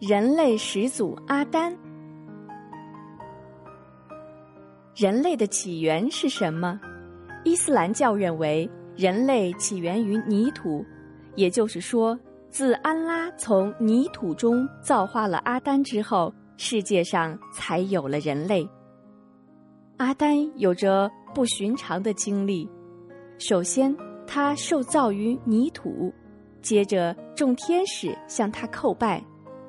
人类始祖阿丹。人类的起源是什么？伊斯兰教认为，人类起源于泥土，也就是说，自安拉从泥土中造化了阿丹之后，世界上才有了人类。阿丹有着不寻常的经历，首先，他受造于泥土。接着，众天使向他叩拜，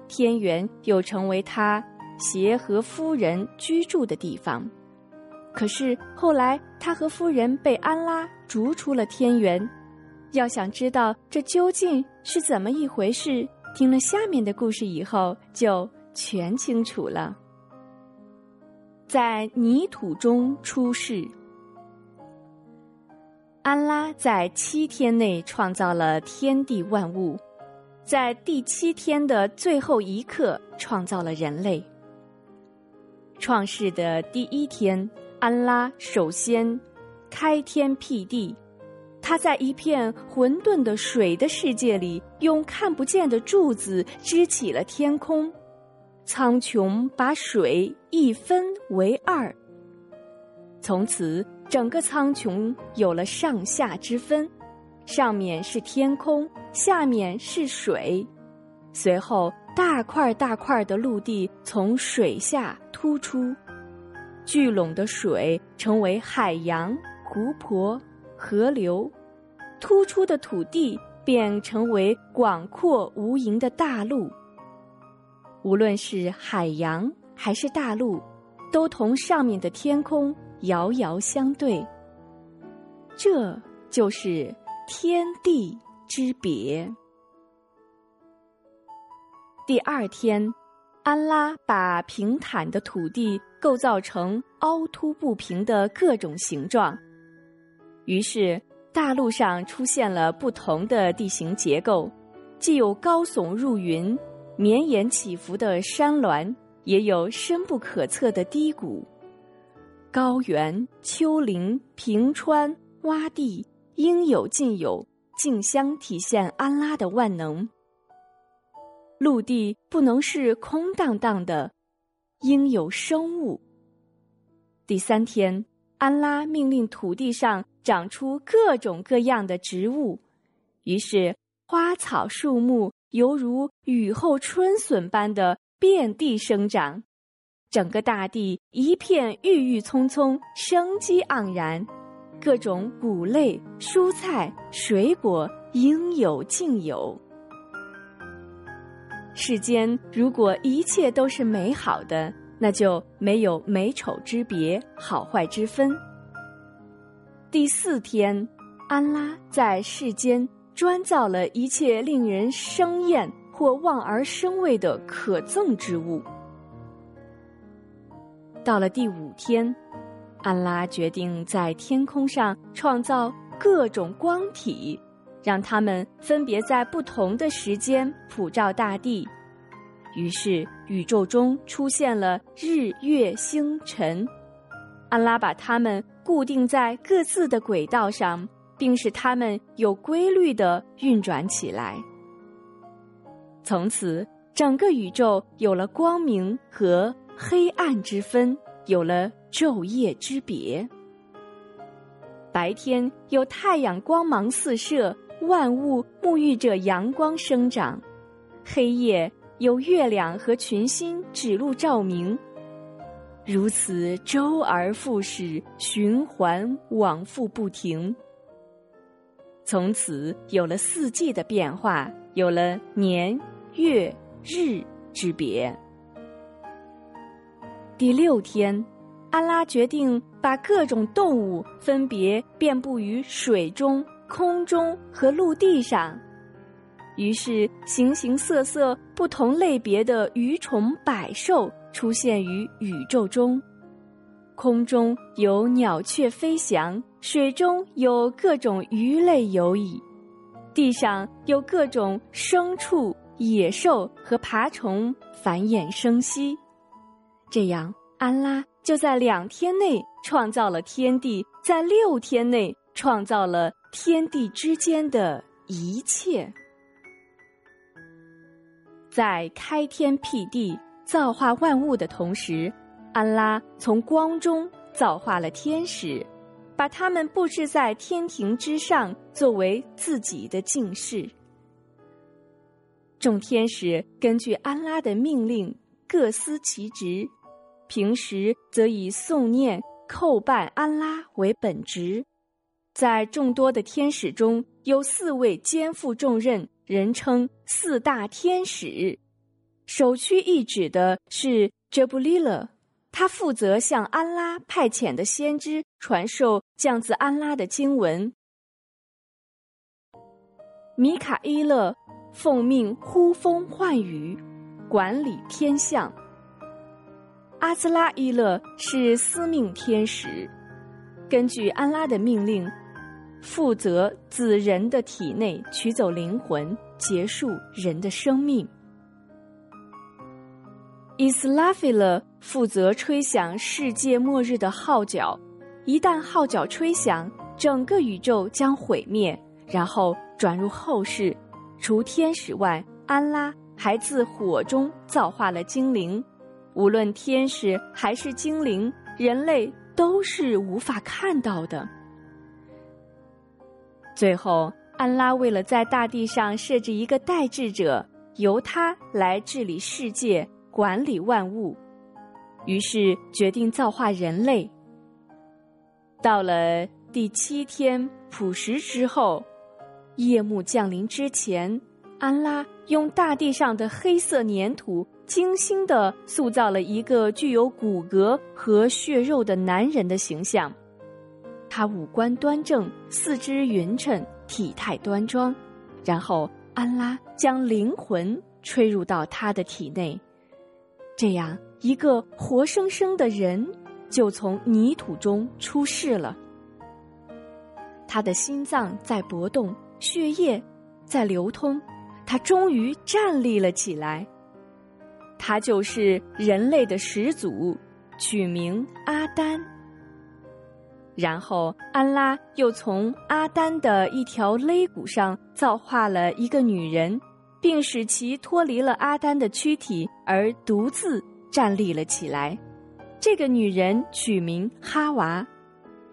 天园又成为他协和夫人居住的地方。可是后来，他和夫人被安拉逐出了天园。要想知道这究竟是怎么一回事，听了下面的故事以后，就全清楚了。在泥土中出世。安拉在七天内创造了天地万物，在第七天的最后一刻创造了人类。创世的第一天，安拉首先开天辟地，他在一片混沌的水的世界里，用看不见的柱子支起了天空，苍穹把水一分为二，从此。整个苍穹有了上下之分，上面是天空，下面是水。随后，大块大块的陆地从水下突出，聚拢的水成为海洋、湖泊、河流，突出的土地便成为广阔无垠的大陆。无论是海洋还是大陆，都同上面的天空。遥遥相对，这就是天地之别。第二天，安拉把平坦的土地构造成凹凸不平的各种形状，于是大陆上出现了不同的地形结构，既有高耸入云、绵延起伏的山峦，也有深不可测的低谷。高原、丘陵、平川、洼地，应有尽有，竞相体现安拉的万能。陆地不能是空荡荡的，应有生物。第三天，安拉命令土地上长出各种各样的植物，于是花草树木犹如雨后春笋般的遍地生长。整个大地一片郁郁葱葱，生机盎然，各种谷类、蔬菜、水果应有尽有。世间如果一切都是美好的，那就没有美丑之别、好坏之分。第四天，安拉在世间专造了一切令人生厌或望而生畏的可憎之物。到了第五天，安拉决定在天空上创造各种光体，让它们分别在不同的时间普照大地。于是，宇宙中出现了日月星辰。安拉把它们固定在各自的轨道上，并使它们有规律的运转起来。从此，整个宇宙有了光明和。黑暗之分有了昼夜之别。白天有太阳光芒四射，万物沐浴着阳光生长；黑夜有月亮和群星指路照明。如此周而复始，循环往复不停。从此有了四季的变化，有了年、月、日之别。第六天，安拉决定把各种动物分别遍布于水中、空中和陆地上。于是，形形色色、不同类别的鱼虫百兽出现于宇宙中。空中有鸟雀飞翔，水中有各种鱼类游弋，地上有各种牲畜、野兽和爬虫繁衍生息。这样，安拉就在两天内创造了天地，在六天内创造了天地之间的一切。在开天辟地、造化万物的同时，安拉从光中造化了天使，把他们布置在天庭之上，作为自己的敬事。众天使根据安拉的命令，各司其职，平时则以诵念、叩拜安拉为本职。在众多的天使中，有四位肩负重任。人称四大天使，首屈一指的是哲布利勒，他负责向安拉派遣的先知传授降自安拉的经文。米卡伊勒奉命呼风唤雨，管理天象。阿兹拉伊勒是司命天使，根据安拉的命令。负责自人的体内取走灵魂，结束人的生命。伊斯拉菲勒负责吹响世界末日的号角，一旦号角吹响，整个宇宙将毁灭，然后转入后世。除天使外，安拉还自火中造化了精灵。无论天使还是精灵，人类都是无法看到的。最后，安拉为了在大地上设置一个代治者，由他来治理世界、管理万物，于是决定造化人类。到了第七天普什之后，夜幕降临之前，安拉用大地上的黑色粘土精心的塑造了一个具有骨骼和血肉的男人的形象。他五官端正，四肢匀称，体态端庄。然后安拉将灵魂吹入到他的体内，这样一个活生生的人就从泥土中出世了。他的心脏在搏动，血液在流通，他终于站立了起来。他就是人类的始祖，取名阿丹。然后，安拉又从阿丹的一条肋骨上造化了一个女人，并使其脱离了阿丹的躯体，而独自站立了起来。这个女人取名哈娃，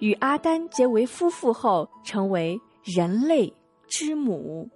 与阿丹结为夫妇后，成为人类之母。